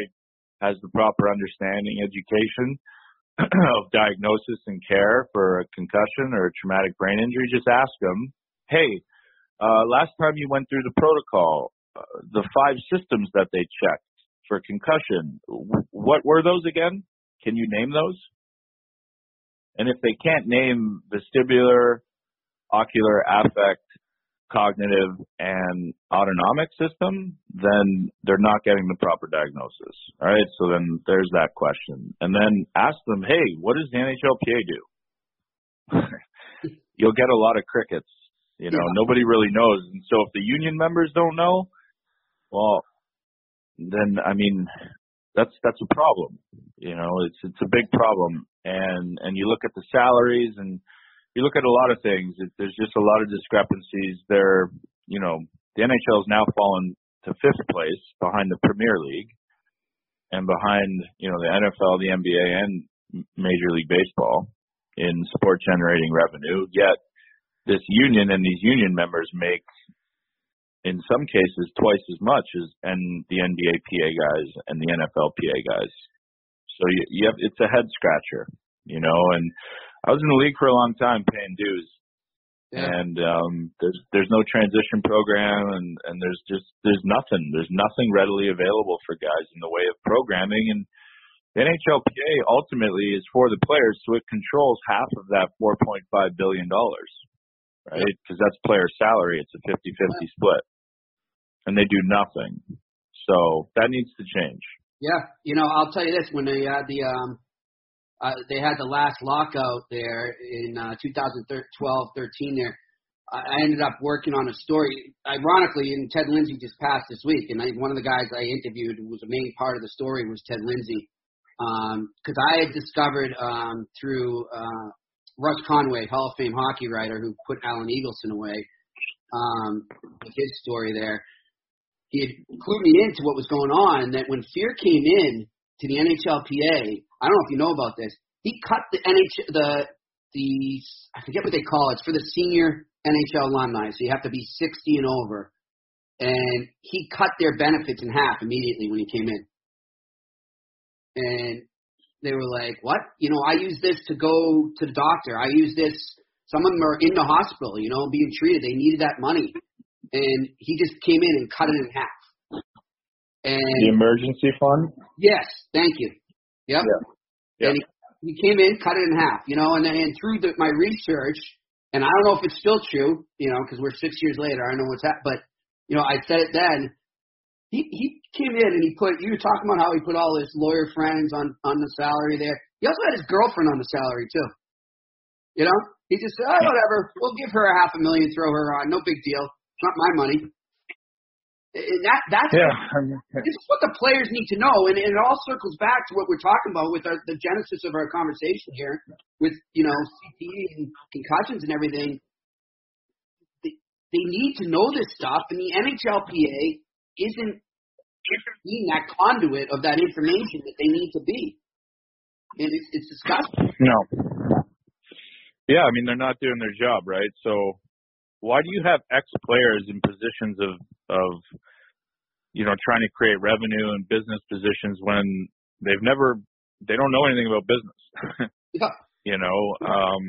has the proper understanding, education, of diagnosis and care for a concussion or a traumatic brain injury, just ask them, hey, uh, last time you went through the protocol, uh, the five systems that they checked for concussion, w- what were those again? Can you name those? And if they can't name vestibular, ocular, affect, cognitive, and autonomic system, then they're not getting the proper diagnosis. All right, so then there's that question. And then ask them, hey, what does the NHLPA do? You'll get a lot of crickets. You know, Yeah. nobody really knows. And so if the union members don't know, well, then I mean, that's that's a problem. You know, it's it's a big problem. And and you look at the salaries and you look at a lot of things. It, there's just a lot of discrepancies. There, you know, the NHL has now fallen to fifth place behind the Premier League and behind you know the NFL, the NBA, and Major League Baseball in sport generating revenue. Yet this union and these union members make in some cases twice as much as and the NBA PA guys and the NFL PA guys. So you, you have it's a head scratcher, you know. And I was in the league for a long time paying dues, Yeah. and um, there's there's no transition program, and and there's just there's nothing there's nothing readily available for guys in the way of programming. And the NHLPA ultimately is for the players, so it controls half of that 4.5 billion dollars, right? Because that's player salary. It's a 50-50 split, and they do nothing. So that needs to change. Yeah, you know, I'll tell you this: when they had the um, uh, they had the last lockout there in uh, 2012, 13. There, I ended up working on a story. Ironically, and Ted Lindsay just passed this week, and I, one of the guys I interviewed was a main part of the story was Ted Lindsay, because I had discovered um, through uh, Russ Conway, Hall of Fame hockey writer, who put Alan Eagleson away, um, with his story there he had clued me into what was going on. That when Fehr came in to the NHLPA, I don't know if you know about this. He cut the NH the the I forget what they call it. It's for the senior NHL alumni. So you have to be 60 and over. And he cut their benefits in half immediately when he came in. And they were like, "What? You know, I use this to go to the doctor. I use this. Some of them are in the hospital, you know, being treated. They needed that money." and he just came in and cut it in half. The emergency fund. yes, thank you. Yep. Yeah. And he, he came in, cut it in half, you know, and then and through the, my research and I don't know if it's still true, you know, because we're six years later. I know what's that, but you know, I said it then. He he came in and he put. You were talking about how he put all his lawyer friends on on the salary there. He also had his girlfriend on the salary too. You know, he just said, oh, whatever. We'll give her a half a million, throw her on. No big deal. It's not my money. And that that's Yeah. this is what the players need to know, and, and it all circles back to what we're talking about with our, the genesis of our conversation here, with you know CTE and concussions and everything. They, they need to know this stuff, and the NHLPA isn't being that conduit of that information that they need to be. And it's, it's disgusting. No. Yeah, I mean they're not doing their job, right? So why do you have ex players in positions of of you know trying to create revenue and business positions when they've never they don't know anything about business? Yeah. you know, um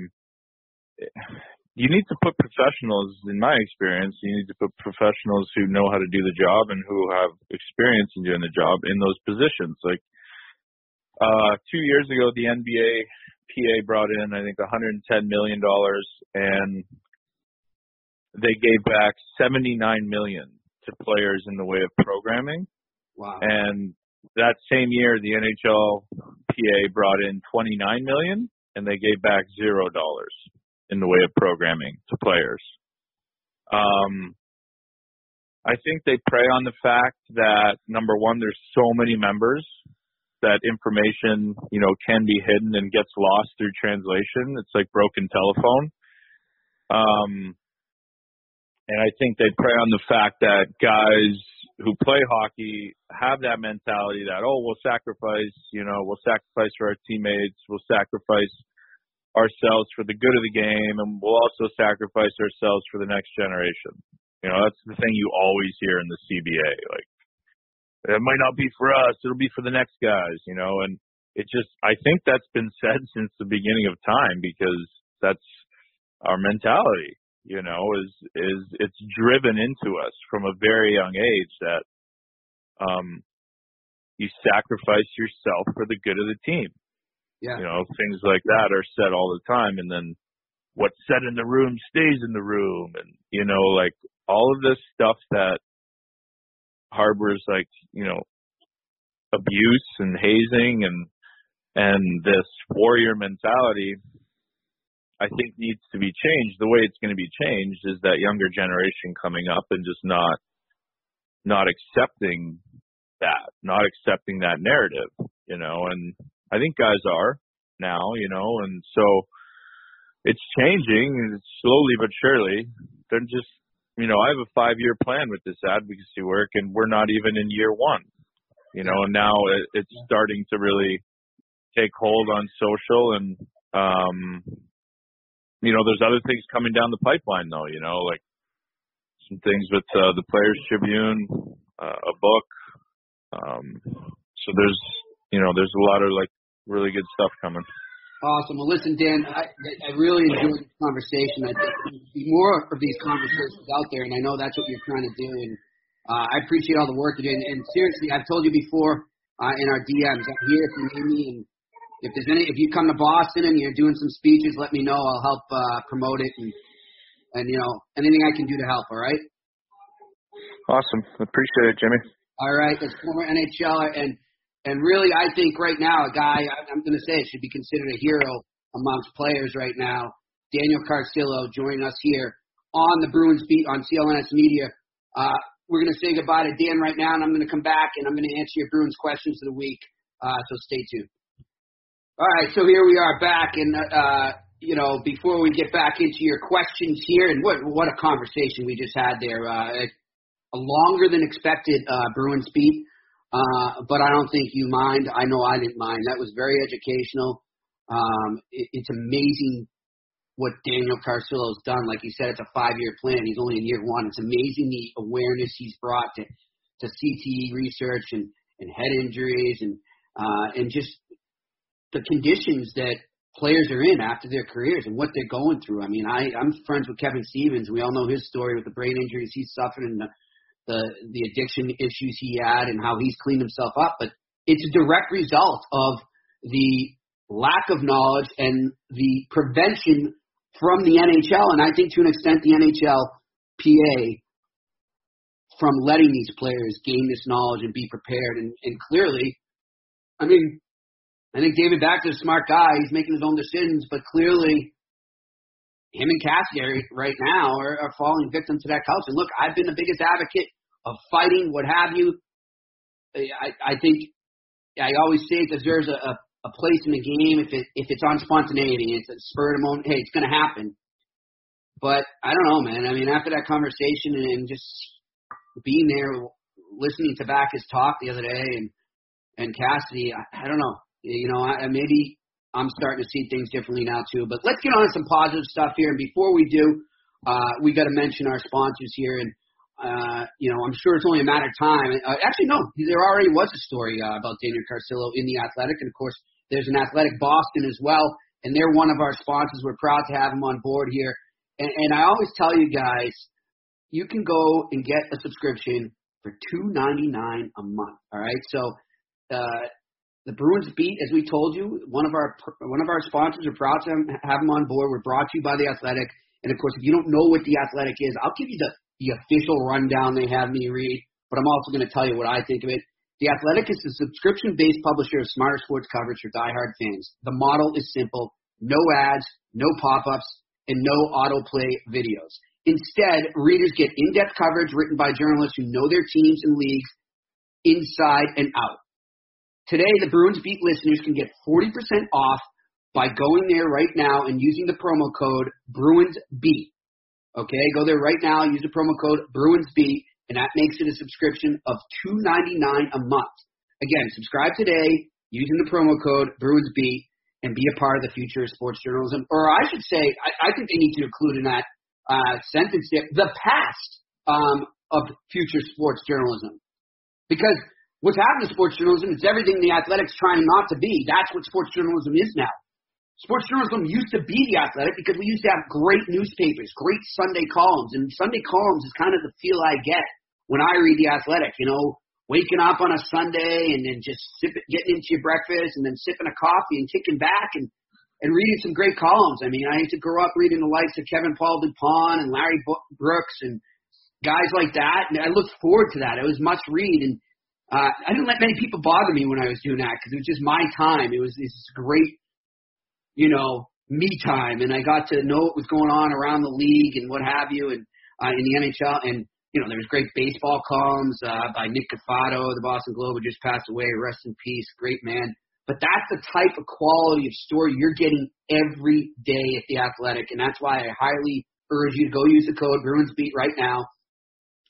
you need to put professionals in my experience, you need to put professionals who know how to do the job and who have experience in doing the job in those positions. Like uh, two years ago, the NBA PA brought in, I think, 110 million dollars, and they gave back 79 million to players in the way of programming. Wow. And that same year, the NHL PA brought in 29 million, and they gave back zero dollars in the way of programming to players. Um, I think they prey on the fact that number one, there's so many members that information, you know, can be hidden and gets lost through translation. It's like broken telephone. Um, and I think they prey on the fact that guys who play hockey have that mentality that, oh, we'll sacrifice, you know, we'll sacrifice for our teammates, we'll sacrifice ourselves for the good of the game, and we'll also sacrifice ourselves for the next generation. You know, that's the thing you always hear in the CBA. Like, it might not be for us, it'll be for the next guys, you know, and it just, I think that's been said since the beginning of time because that's our mentality, you know, is, is it's driven into us from a very young age that, um, you sacrifice yourself for the good of the team. Yeah. You know, things like that are said all the time. And then what's said in the room stays in the room. And, you know, like all of this stuff that harbors like, you know, abuse and hazing and, and this warrior mentality, I think needs to be changed. The way it's going to be changed is that younger generation coming up and just not, not accepting that, not accepting that narrative, you know, and I think guys are now, you know, and so it's changing slowly but surely. They're just, you know, I have a five year plan with this advocacy work and we're not even in year one, you know, and now it, it's starting to really take hold on social and, um, you know, there's other things coming down the pipeline though, you know, like some things with uh, the Players Tribune, uh, a book. Um, so there's, you know, there's a lot of like really good stuff coming. Awesome. Well, listen, Dan, I, I really enjoyed this conversation. I think be more of these conversations out there, and I know that's what you're trying to do. And uh, I appreciate all the work you do. And, and seriously, I've told you before uh, in our DMs, I'm here if you need me. And if there's any, if you come to Boston and you're doing some speeches, let me know. I'll help uh, promote it and and you know anything I can do to help. All right. Awesome. Appreciate it, Jimmy. All right. That's former NHL and and really, I think right now, a guy I'm going to say should be considered a hero amongst players right now. Daniel Carcillo joining us here on the Bruins beat on CLNS Media. Uh, we're going to say goodbye to Dan right now, and I'm going to come back and I'm going to answer your Bruins questions of the week. Uh, so stay tuned. All right, so here we are back, and uh, you know, before we get back into your questions here, and what what a conversation we just had there. Uh, a longer than expected uh, Bruins beat. Uh, but I don't think you mind. I know I didn't mind. That was very educational. Um, it, it's amazing what Daniel Carcillo has done. Like you said, it's a five-year plan. He's only in year one. It's amazing the awareness he's brought to to CTE research and and head injuries and uh, and just the conditions that players are in after their careers and what they're going through. I mean, I I'm friends with Kevin Stevens. We all know his story with the brain injuries he suffered and the the the addiction issues he had and how he's cleaned himself up. But it's a direct result of the lack of knowledge and the prevention from the NHL, and I think to an extent the NHL PA from letting these players gain this knowledge and be prepared. And, and clearly, I mean, I think David Backes's a smart guy. He's making his own decisions, but clearly, him and Cassidy right now are, are falling victim to that culture. And look, I've been the biggest advocate of fighting, what have you. I, I think I always say it deserves a, a, a place in the game if it if it's on spontaneity, it's a spur of the moment. Hey, it's going to happen. But I don't know, man. I mean, after that conversation and just being there, listening to Backes talk the other day, and and Cassidy, I, I don't know. You know, I, maybe I'm starting to see things differently now too. But let's get on to some positive stuff here. And before we do, uh, we got to mention our sponsors here. And uh, you know, I'm sure it's only a matter of time. Uh, actually, no, there already was a story uh, about Daniel Carcillo in the Athletic, and of course, there's an Athletic Boston as well, and they're one of our sponsors. We're proud to have them on board here. And, and I always tell you guys, you can go and get a subscription for two ninety nine a month. All right, so uh, the Bruins beat, as we told you, one of our one of our sponsors. We're proud to have them on board. We're brought to you by the Athletic. And of course, if you don't know what the Athletic is, I'll give you the the official rundown they have me read, but I'm also going to tell you what I think of it. The Athletic is a subscription-based publisher of smarter sports coverage for diehard fans. The model is simple: no ads, no pop-ups, and no autoplay videos. Instead, readers get in-depth coverage written by journalists who know their teams and leagues inside and out. Today, the Bruins Beat listeners can get 40% off by going there right now and using the promo code Bruins Beat. Okay, go there right now. Use the promo code BruinsBeat, and that makes it a subscription of two ninety nine a month. Again, subscribe today using the promo code BruinsBeat and be a part of the future of sports journalism. Or I should say, I, I think they need to include in that uh, sentence there the past um, of future sports journalism, because what's happened to sports journalism is everything the athletics trying not to be. That's what sports journalism is now. Sports journalism used to be the athletic because we used to have great newspapers, great Sunday columns, and Sunday columns is kind of the feel I get when I read the athletic, you know, waking up on a Sunday and then just sip, getting into your breakfast and then sipping a coffee and kicking back and, and reading some great columns. I mean, I used to grow up reading the likes of Kevin Paul Dupont and Larry Brooks and guys like that. And I looked forward to that. It was much read. And uh, I didn't let many people bother me when I was doing that because it was just my time. It was this great you know, me time, and I got to know what was going on around the league and what have you, and uh, in the NHL. And you know, there's great baseball columns uh, by Nick Cafardo, the Boston Globe, who just passed away. Rest in peace, great man. But that's the type of quality of story you're getting every day at the Athletic, and that's why I highly urge you to go use the code BruinsBeat right now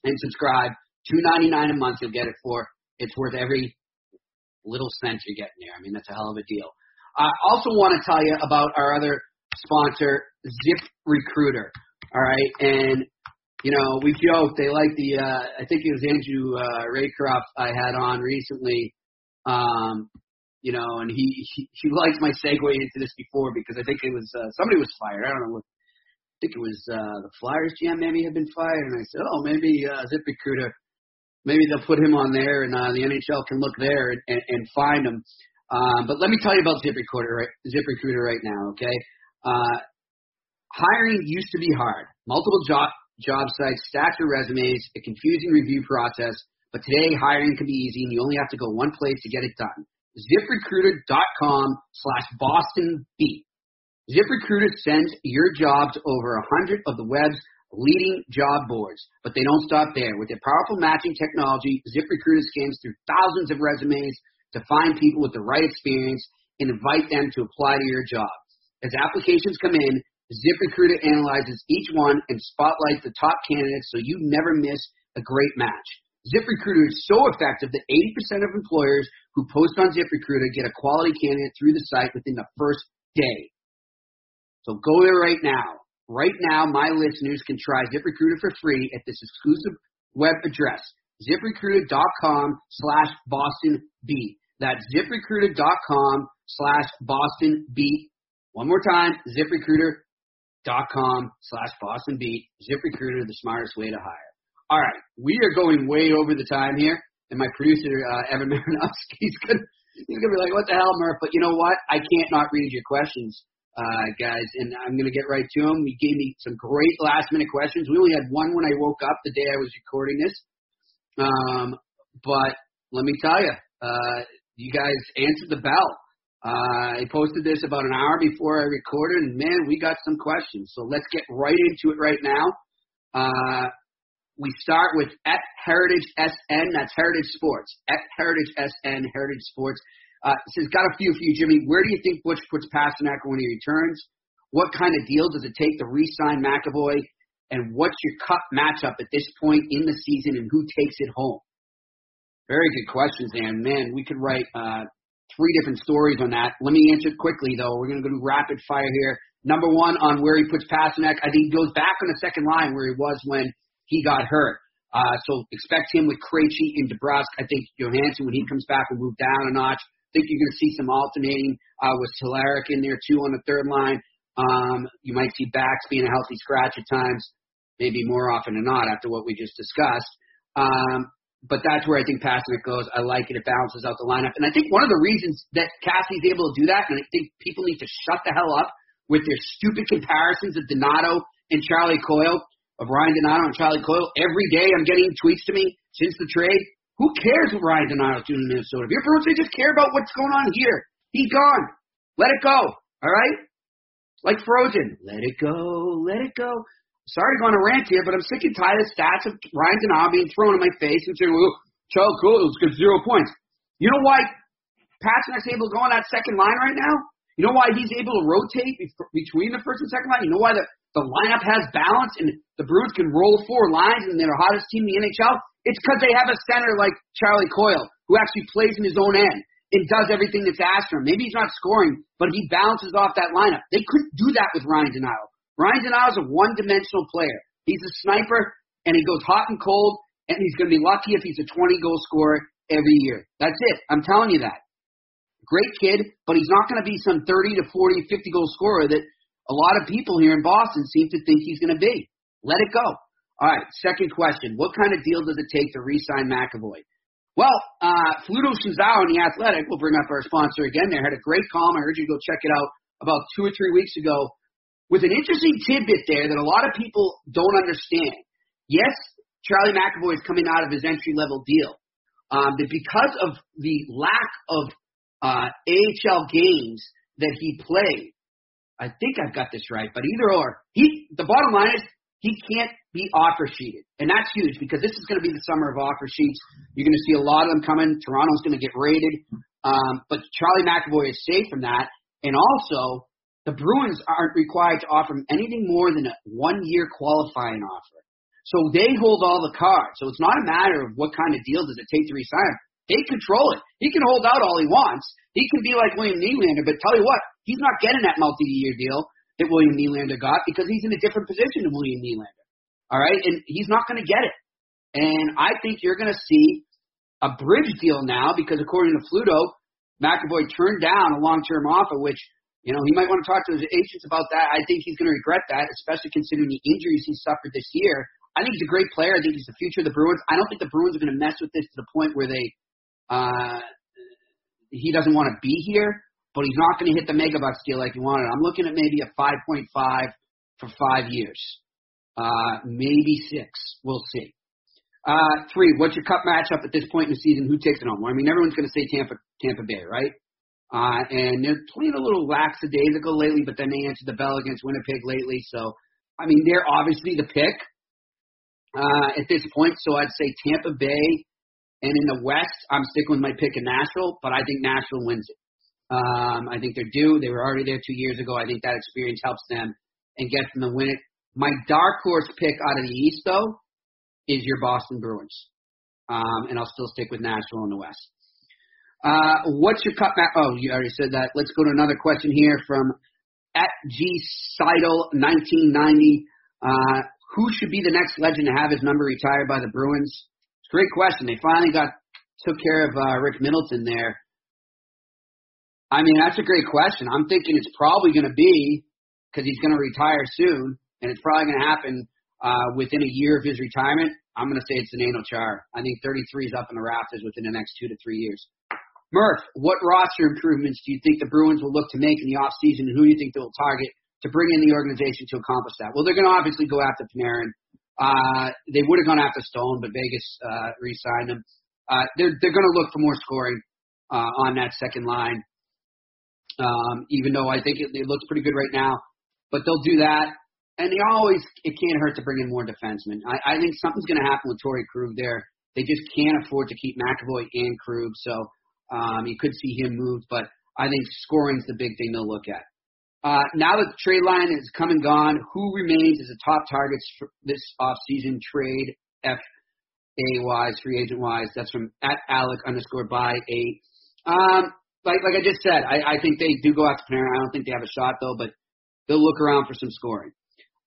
and subscribe. Two ninety nine a month, you'll get it for. It's worth every little cent you're getting there. I mean, that's a hell of a deal. I also want to tell you about our other sponsor, Zip Recruiter. All right, and you know we joked they like the uh, I think it was Andrew uh, Raycroft I had on recently. Um, you know, and he, he he liked my segue into this before because I think it was uh, somebody was fired. I don't know what. I think it was uh, the Flyers GM maybe had been fired, and I said, oh maybe uh, ZipRecruiter, maybe they'll put him on there, and uh, the NHL can look there and, and, and find him. Um, but let me tell you about ZipRecruiter right, ZipRecruiter right now, okay? Uh, hiring used to be hard. Multiple job job sites, stacks of resumes, a confusing review process. But today, hiring can be easy, and you only have to go one place to get it done. ZipRecruiter.com slash Boston Beat. ZipRecruiter sends your job to over a hundred of the web's leading job boards, but they don't stop there. With their powerful matching technology, ZipRecruiter scans through thousands of resumes to find people with the right experience and invite them to apply to your job. As applications come in, ZipRecruiter analyzes each one and spotlights the top candidates so you never miss a great match. ZipRecruiter is so effective that 80% of employers who post on ZipRecruiter get a quality candidate through the site within the first day. So go there right now. Right now, my listeners can try ZipRecruiter for free at this exclusive web address, ziprecruiter.com slash Boston Beat. That's ziprecruiter.com slash Boston Beat. One more time, ziprecruiter.com slash Boston Beat. ZipRecruiter, the smartest way to hire. All right, we are going way over the time here, and my producer, uh, Evan Marinofsky, he's gonna he's gonna be like, "What the hell, Murph?" But you know what? I can't not read your questions uh, guys, and I'm going to get right to them. He gave me some great last minute questions. We only had one when I woke up the day I was recording this. Um, but let me tell you, uh, you guys answered the bell. Uh, I posted this about an hour before I recorded, and man, we got some questions. So let's get right into it right now. Uh, we start with at Heritage SN. That's Heritage Sports. At Heritage SN, Heritage Sports. Uh, says, got a few for you, Jimmy. Where do you think Butch puts Pastrnak when he returns? What kind of deal does it take to re-sign McAvoy? And what's your cup matchup at this point in the season, and who takes it home? Very good questions, and man, we could write uh, three different stories on that. Let me answer quickly, though. We're going to go to rapid fire here. Number one, on where he puts Pastrnak, I think he goes back on the second line where he was when he got hurt. Uh, so expect him with Krejci and DeBrusk. I think Johansson, when he comes back, will move down a notch think you're going to see some alternating uh, with Cehlarik in there too on the third line. Um, you might see Backes being a healthy scratch at times, maybe more often than not after what we just discussed. Um, but that's where I think Pastrnak goes. I like it. It balances out the lineup. And I think one of the reasons that Cassie's able to do that, and I think people need to shut the hell up with their stupid comparisons of Donato and Charlie Coyle, of Ryan Donato and Charlie Coyle. Every day I'm getting tweets to me since the trade. Who cares what Ryan Donato's doing in Minnesota? If you're Bruins, they just care about what's going on here. He's gone. Let it go. All right? Like Frozen. Let it go. Let it go. Sorry to go on a rant here, but I'm sick and tired of stats of Ryan Donato being thrown in my face and saying, well, Charles Coyle's got zero points. You know why Pastrnak's able to go on that second line right now? You know why he's able to rotate between the first and second line? You know why the, the lineup has balance and the Bruins can roll four lines and they're the hottest team in the NHL? It's because they have a center like Charlie Coyle who actually plays in his own end and does everything that's asked of him. Maybe he's not scoring, but he bounces off that lineup. They couldn't do that with Ryan Donato. Ryan Donato is a one-dimensional player. He's a sniper, and he goes hot and cold, and he's going to be lucky if he's a 20-goal scorer every year. That's it. I'm telling you that. Great kid, but he's not going to be some 30 to 40, 50 goal scorer that a lot of people here in Boston seem to think he's going to be. Let it go. All right, second question. What kind of deal does it take to re-sign McAvoy? Well, uh, Fluto Shinzawa in The Athletic, we'll bring up our sponsor again there, had a great column. I urge you to go check it out about two or three weeks ago with an interesting tidbit there that a lot of people don't understand. Yes, Charlie McAvoy is coming out of his entry level deal. Um, because of the lack of uh, AHL games that he played, I think I've got this right, but either or, he the bottom line is he can't be offer sheeted. And that's huge because this is going to be the summer of offer sheets. You're going to see a lot of them coming. Toronto's going to get raided. Um, but Charlie McAvoy is safe from that. And also, the Bruins aren't required to offer him anything more than a one year qualifying offer. So they hold all the cards. So it's not a matter of what kind of deal does it take to resign. They control it. He can hold out all he wants. He can be like William Nylander, but tell you what, he's not getting that multi-year deal that William Nylander got because he's in a different position than William Nylander. All right, and he's not going to get it. And I think you're going to see a bridge deal now because according to Fluto, McAvoy turned down a long-term offer, which you know he might want to talk to his agents about that. I think he's going to regret that, especially considering the injuries he suffered this year. I think he's a great player. I think he's the future of the Bruins. I don't think the Bruins are going to mess with this to the point where they uh, he doesn't want to be here but he's not going to hit the megabucks deal like he wanted. I'm looking at maybe a 5.5 for five years, uh, maybe six. We'll see. Uh, three, what's your cup matchup at this point in the season? Who takes it home? I mean, everyone's going to say Tampa, Tampa Bay, right? Uh, and they're playing a little lackadaisical lately, but then they answered the bell against Winnipeg lately. So, I mean, they're obviously the pick uh, at this point. So I'd say Tampa Bay. And in the West, I'm sticking with my pick in Nashville, but I think Nashville wins it. Um, I think they're due. They were already there two years ago. I think that experience helps them and gets them to win it. My dark horse pick out of the East, though, is your Boston Bruins. Um, and I'll still stick with Nashville in the West. Uh, what's your cut back? Oh, you already said that. Let's go to another question here from at G Seidel 1990. Uh, who should be the next legend to have his number retired by the Bruins? Great question. They finally got took care of uh, Rick Middleton there. I mean, that's a great question. I'm thinking it's probably going to be because he's going to retire soon, and it's probably going to happen uh, within a year of his retirement. I'm going to say it's Zdeno Chara. I think 33 is up in the rafters within the next two to three years. Murph, what roster improvements do you think the Bruins will look to make in the offseason, and who do you think they will target to bring in the organization to accomplish that? Well, they're going to obviously go after Panarin. Uh, they would have gone after Stone, but Vegas uh, re-signed him. Uh, they're they're going to look for more scoring uh, on that second line. Um, even though I think it, it looks pretty good right now, but they'll do that. And they always it can't hurt to bring in more defensemen. I, I think something's going to happen with Torey Krug there. They just can't afford to keep McAvoy and Krug, so um, you could see him moved. But I think scoring's the big thing they'll look at. Uh, now that the trade line is come and gone, who remains as the top targets for this offseason trade F A wise, free agent wise? That's from at Alec underscore by eight. Um, like like I just said, I, I think they do go after Panarin. I don't think they have a shot though, but they'll look around for some scoring.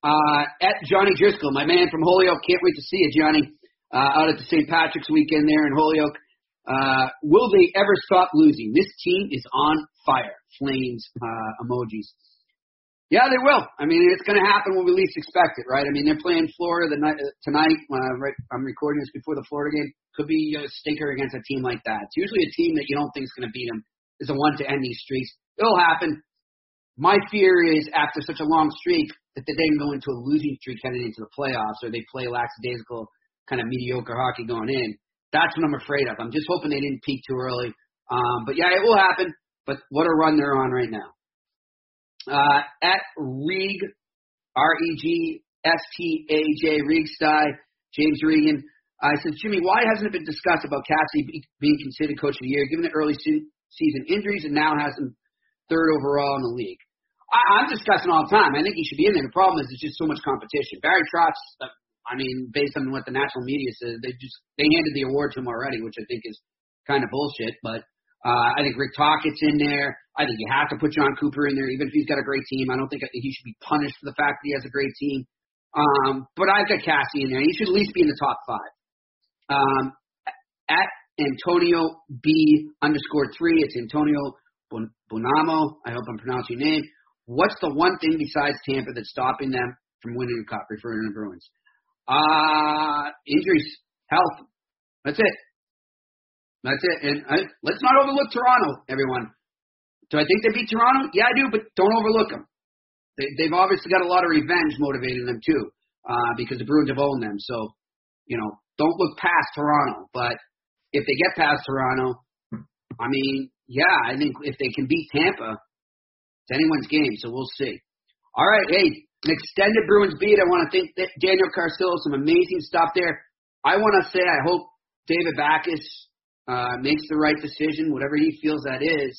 Uh, at Johnny Driscoll, my man from Holyoke, can't wait to see you, Johnny, uh, out at the St. Patrick's weekend there in Holyoke. Uh, will they ever stop losing? This team is on fire. Flames uh, emojis. Yeah, they will. I mean, it's going to happen when we least expect it, right? I mean, they're playing Florida the night, uh, tonight. Uh, right, I'm recording this before the Florida game. Could be a stinker against a team like that. It's usually a team that you don't think is going to beat them is the one to end these streaks. It'll happen. My fear is after such a long streak that they then go into a losing streak heading into the playoffs, or they play lackadaisical kind of mediocre hockey going in. That's what I'm afraid of. I'm just hoping they didn't peak too early. Um, but yeah, it will happen. But what a run they're on right now uh, at Reg, R-E-G-S-T-A-J, Regsty, James Regan. I said, Jimmy, why hasn't it been discussed about Cassie being considered coach of the year, given the early se- season injuries and now has him third overall in the league? I, I'm discussing all the time. I think he should be in there. The problem is there's just so much competition. Barry Trotz, uh, I mean, based on what the national media says, they just they handed the award to him already, which I think is kind of bullshit. But uh, I think Rick Tocchet's in there. I think you have to put Jon Cooper in there, even if he's got a great team. I don't think he should be punished for the fact that he has a great team. Um, but I've got Cassie in there. He should at least be in the top five. Um, at Antonio B underscore three, it's Antonio Bonamo. I hope I'm pronouncing your name. What's the one thing besides Tampa that's stopping them from winning the cup, referring to the Bruins? Uh, injuries, health. That's it. That's it. And I, let's not overlook Toronto, everyone. Do I think they beat Toronto? Yeah, I do, but don't overlook them. They, they've obviously got a lot of revenge motivating them too, uh, because the Bruins have owned them. So, you know, don't look past Toronto. But if they get past Toronto, I mean, yeah, I think if they can beat Tampa, it's anyone's game. So we'll see. All right, hey, an extended Bruins beat. I want to thank Daniel Carcillo. Some amazing stuff there. I want to say I hope David Backes uh, makes the right decision, whatever he feels that is.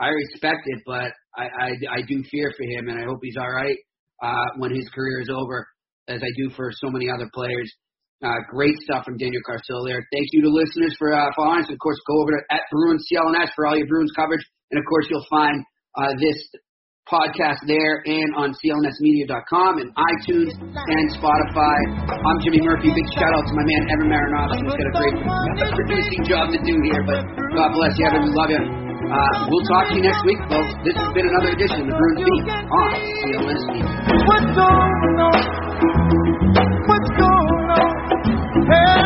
I respect it, but I, I, I do fear for him, and I hope he's all right uh, when his career is over, as I do for so many other players. Uh, great stuff from Daniel Carcillo there. Thank you to listeners for uh, following us. Of course, go over to at Bruins CLNS for all your Bruins coverage, and of course, you'll find uh, this podcast there and on clnsmedia.com and iTunes and Spotify. I'm Jimmy Murphy. Big shout out to my man Evan Marinofsky. He's got a great producing job to do here, but God bless you, Evan. We love you. Uh, we'll talk to you next week, folks. This has been another edition of The Bruins Beat on CLNS Media. What's going on? What's going on? Hey.